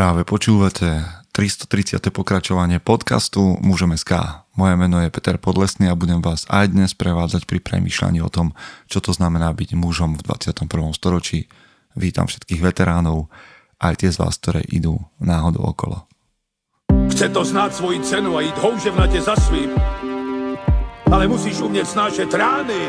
Práve počúvate 330. pokračovanie podcastu Mužom SK. Moje meno je Peter Podlesný a budem vás aj dnes prevádzať pri premýšľaní o tom, čo to znamená byť mužom v 21. storočí. Vítam všetkých veteránov, aj tie z vás, ktoré idú náhodou okolo. Chce to znát svoji cenu a jít houževnatě za svým. Ale musíš umět snášet rány.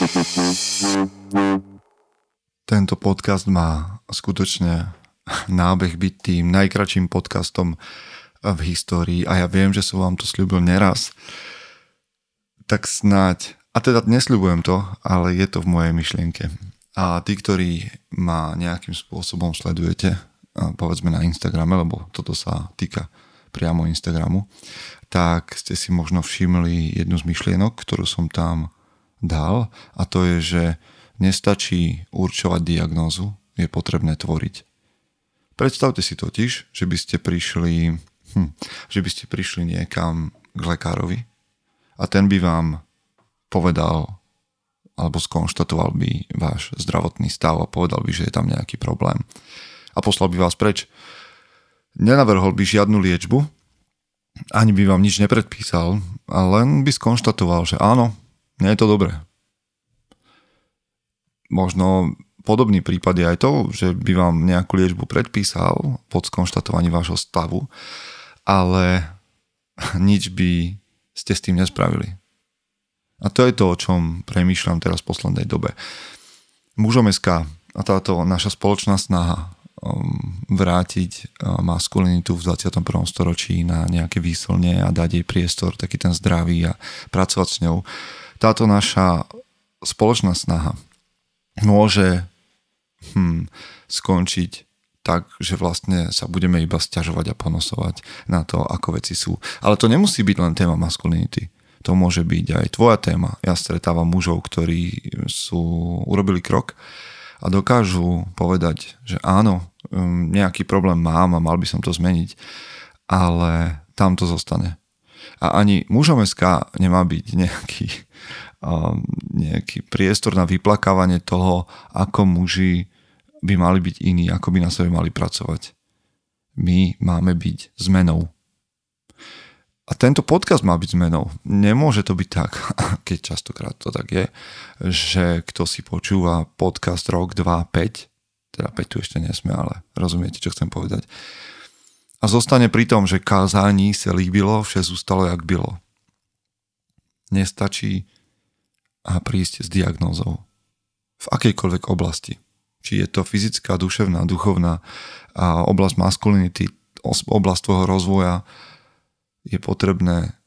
Tento podcast má skutočne nábeh byť tým najkračším podcastom v histórii a ja viem, že som vám to slúbil neraz. Tak snáď, a teda nesľubujem to, ale je to v mojej myšlienke. A tí, ktorí ma nejakým spôsobom sledujete, povedzme na Instagrame, lebo toto sa týka priamo Instagramu, tak ste si možno všimli jednu z myšlienok, ktorú som tam dal a to je, že nestačí určovať diagnózu, je potrebné tvoriť. Predstavte si totiž, že by ste prišli, hm, že by ste prišli niekam k lekárovi a ten by vám povedal alebo skonštatoval by váš zdravotný stav a povedal by, že je tam nejaký problém a poslal by vás preč. Nenavrhol by žiadnu liečbu, ani by vám nič nepredpísal, len by skonštatoval, že áno, nie je to dobré možno podobný prípad je aj to, že by vám nejakú liečbu predpísal pod skonštatovaním vášho stavu, ale nič by ste s tým nespravili. A to je to, o čom premýšľam teraz v poslednej dobe. Mužom SK a táto naša spoločná snaha um, vrátiť uh, maskulinitu v 21. storočí na nejaké výslne a dať jej priestor, taký ten zdravý a pracovať s ňou. Táto naša spoločná snaha môže hm, skončiť tak, že vlastne sa budeme iba stiažovať a ponosovať na to, ako veci sú. Ale to nemusí byť len téma maskulinity. To môže byť aj tvoja téma. Ja stretávam mužov, ktorí sú, urobili krok a dokážu povedať, že áno, hm, nejaký problém mám a mal by som to zmeniť, ale tam to zostane. A ani mužom SK nemá byť nejaký nejaký priestor na vyplakávanie toho, ako muži by mali byť iní, ako by na sebe mali pracovať. My máme byť zmenou. A tento podcast má byť zmenou. Nemôže to byť tak, keď častokrát to tak je, že kto si počúva podcast rok, 2, 5, teda 5 tu ešte nesme, ale rozumiete, čo chcem povedať. A zostane pri tom, že kázání sa líbilo, vše zústalo, jak bylo. Nestačí a prísť s diagnózou. V akejkoľvek oblasti. Či je to fyzická, duševná, duchovná a oblasť maskulinity, oblasť tvojho rozvoja, je potrebné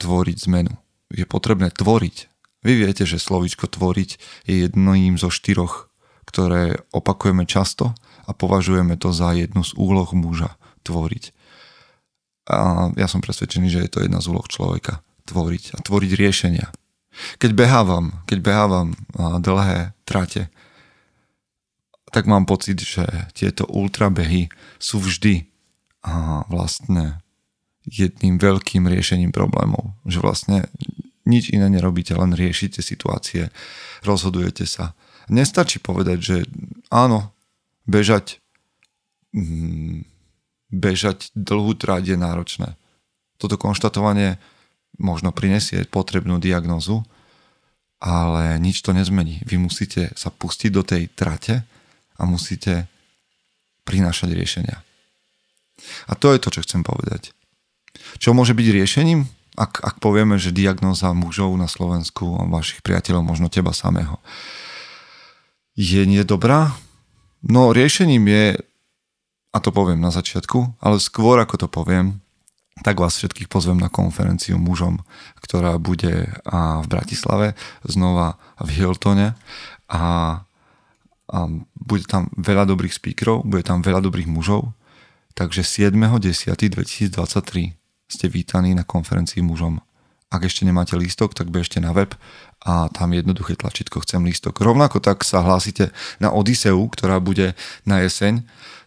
tvoriť zmenu. Je potrebné tvoriť. Vy viete, že slovíčko tvoriť je jedným zo štyroch, ktoré opakujeme často a považujeme to za jednu z úloh muža. Tvoriť. A ja som presvedčený, že je to jedna z úloh človeka. Tvoriť a tvoriť riešenia keď behávam, keď behávam dlhé trate, tak mám pocit, že tieto ultrabehy sú vždy a vlastne jedným veľkým riešením problémov. Že vlastne nič iné nerobíte, len riešite situácie, rozhodujete sa. Nestačí povedať, že áno, bežať, mm, bežať dlhú tráť je náročné. Toto konštatovanie možno prinesie potrebnú diagnozu, ale nič to nezmení. Vy musíte sa pustiť do tej trate a musíte prinášať riešenia. A to je to, čo chcem povedať. Čo môže byť riešením? Ak, ak povieme, že diagnóza mužov na Slovensku a vašich priateľov, možno teba samého, je nie dobrá? No riešením je, a to poviem na začiatku, ale skôr ako to poviem, tak vás všetkých pozvem na konferenciu mužom, ktorá bude v Bratislave, znova v Hiltone a, a bude tam veľa dobrých speakerov, bude tam veľa dobrých mužov. Takže 7.10.2023 ste vítaní na konferencii mužom. Ak ešte nemáte lístok, tak bežte na web a tam jednoduché tlačítko chcem lístok. Rovnako tak sa hlásite na Odiseu, ktorá bude na jeseň.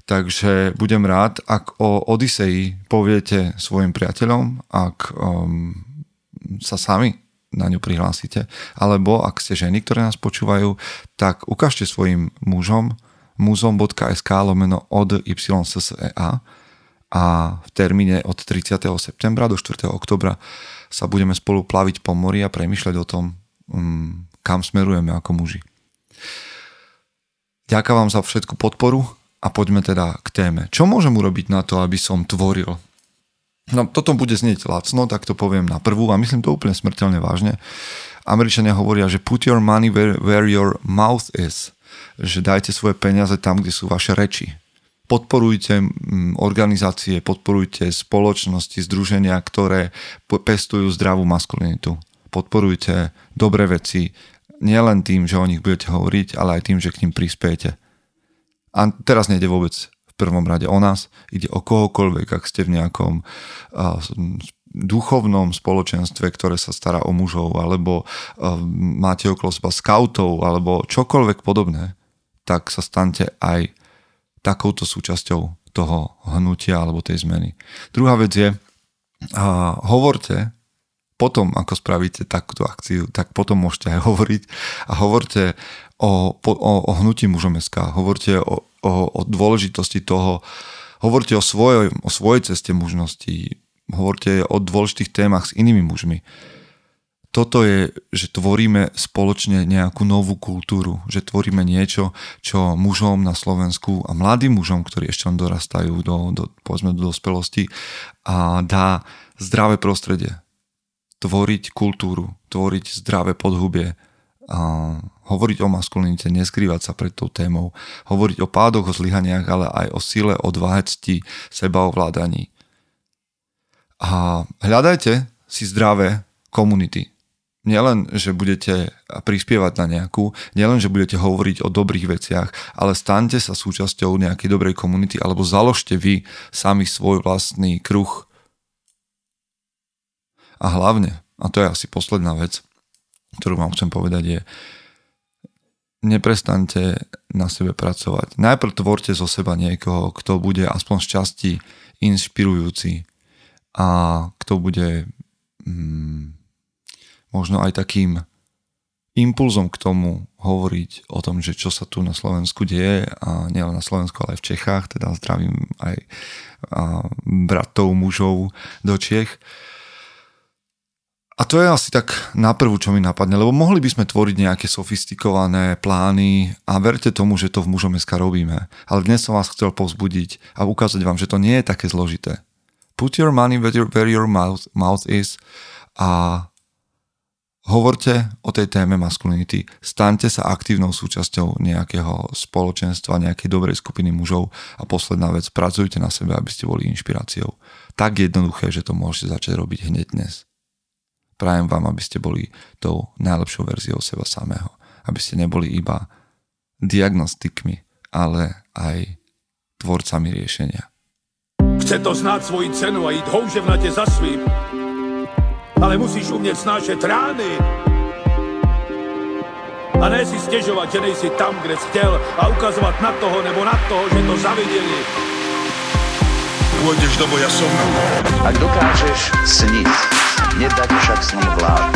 Takže budem rád, ak o Odisei poviete svojim priateľom, ak um, sa sami na ňu prihlásite, alebo ak ste ženy, ktoré nás počúvajú, tak ukážte svojim mužom muzom.sk lomeno od YSSEA a v termíne od 30. septembra do 4. oktobra sa budeme spolu plaviť po mori a premyšľať o tom, um, kam smerujeme ako muži. Ďakujem vám za všetku podporu a poďme teda k téme. Čo môžem urobiť na to, aby som tvoril? No, toto bude znieť lacno, tak to poviem na prvú a myslím to úplne smrteľne vážne. Američania hovoria, že put your money where, where your mouth is. Že dajte svoje peniaze tam, kde sú vaše reči podporujte organizácie, podporujte spoločnosti, združenia, ktoré pestujú zdravú maskulinitu. Podporujte dobré veci, nielen tým, že o nich budete hovoriť, ale aj tým, že k ním prispiejete. A teraz nejde vôbec v prvom rade o nás, ide o kohokoľvek, ak ste v nejakom uh, duchovnom spoločenstve, ktoré sa stará o mužov, alebo uh, máte okolo seba skautov, alebo čokoľvek podobné, tak sa stante aj takouto súčasťou toho hnutia alebo tej zmeny. Druhá vec je, a hovorte potom, ako spravíte takúto akciu, tak potom môžete aj hovoriť a hovorte o, o, o hnutí mužom SK, hovorte o, o, o dôležitosti toho, hovorte o svojej, o svojej ceste mužnosti, hovorte o dôležitých témach s inými mužmi. Toto je, že tvoríme spoločne nejakú novú kultúru, že tvoríme niečo, čo mužom na Slovensku a mladým mužom, ktorí ešte len dorastajú do, do, povedzme, do dospelosti a dá zdravé prostredie. Tvoriť kultúru, tvoriť zdravé podhubie, a hovoriť o maskulinite, neskrývať sa pred tou témou, hovoriť o pádoch, o zlyhaniach, ale aj o sile, odvahe, cti, sebaovládaní. A hľadajte si zdravé komunity, nielen, že budete prispievať na nejakú, nielen, že budete hovoriť o dobrých veciach, ale staňte sa súčasťou nejakej dobrej komunity alebo založte vy sami svoj vlastný kruh. A hlavne, a to je asi posledná vec, ktorú vám chcem povedať je, neprestaňte na sebe pracovať. Najprv tvorte zo seba niekoho, kto bude aspoň z časti inšpirujúci a kto bude mm, možno aj takým impulzom k tomu hovoriť o tom, že čo sa tu na Slovensku deje a nielen na Slovensku, ale aj v Čechách, teda zdravím aj bratov, mužov do Čech. A to je asi tak na prvú, čo mi napadne, lebo mohli by sme tvoriť nejaké sofistikované plány a verte tomu, že to v mužom SK robíme. Ale dnes som vás chcel povzbudiť a ukázať vám, že to nie je také zložité. Put your money where your mouth, mouth is a Hovorte o tej téme maskulinity, staňte sa aktívnou súčasťou nejakého spoločenstva, nejakej dobrej skupiny mužov a posledná vec, pracujte na sebe, aby ste boli inšpiráciou. Tak jednoduché, že to môžete začať robiť hneď dnes. Prajem vám, aby ste boli tou najlepšou verziou seba samého. Aby ste neboli iba diagnostikmi, ale aj tvorcami riešenia. Chce to znát svoji cenu a jít houževnatě za svým ale musíš umět snášet rány. A ne si stěžovat, že nejsi tam, kde jsi chtěl a ukazovat na toho nebo na toho, že to zaviděli. Pôjdeš do boja som. Ak dokážeš sniť, nedať však s ním vlád.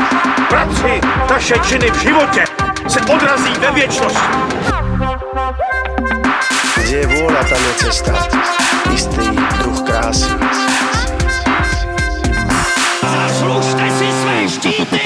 Práci taše činy v živote se odrazí ve viečnosť. Kde je vôľa, tam je cesta. Istý druh krásy. Zaslužte si své štíty!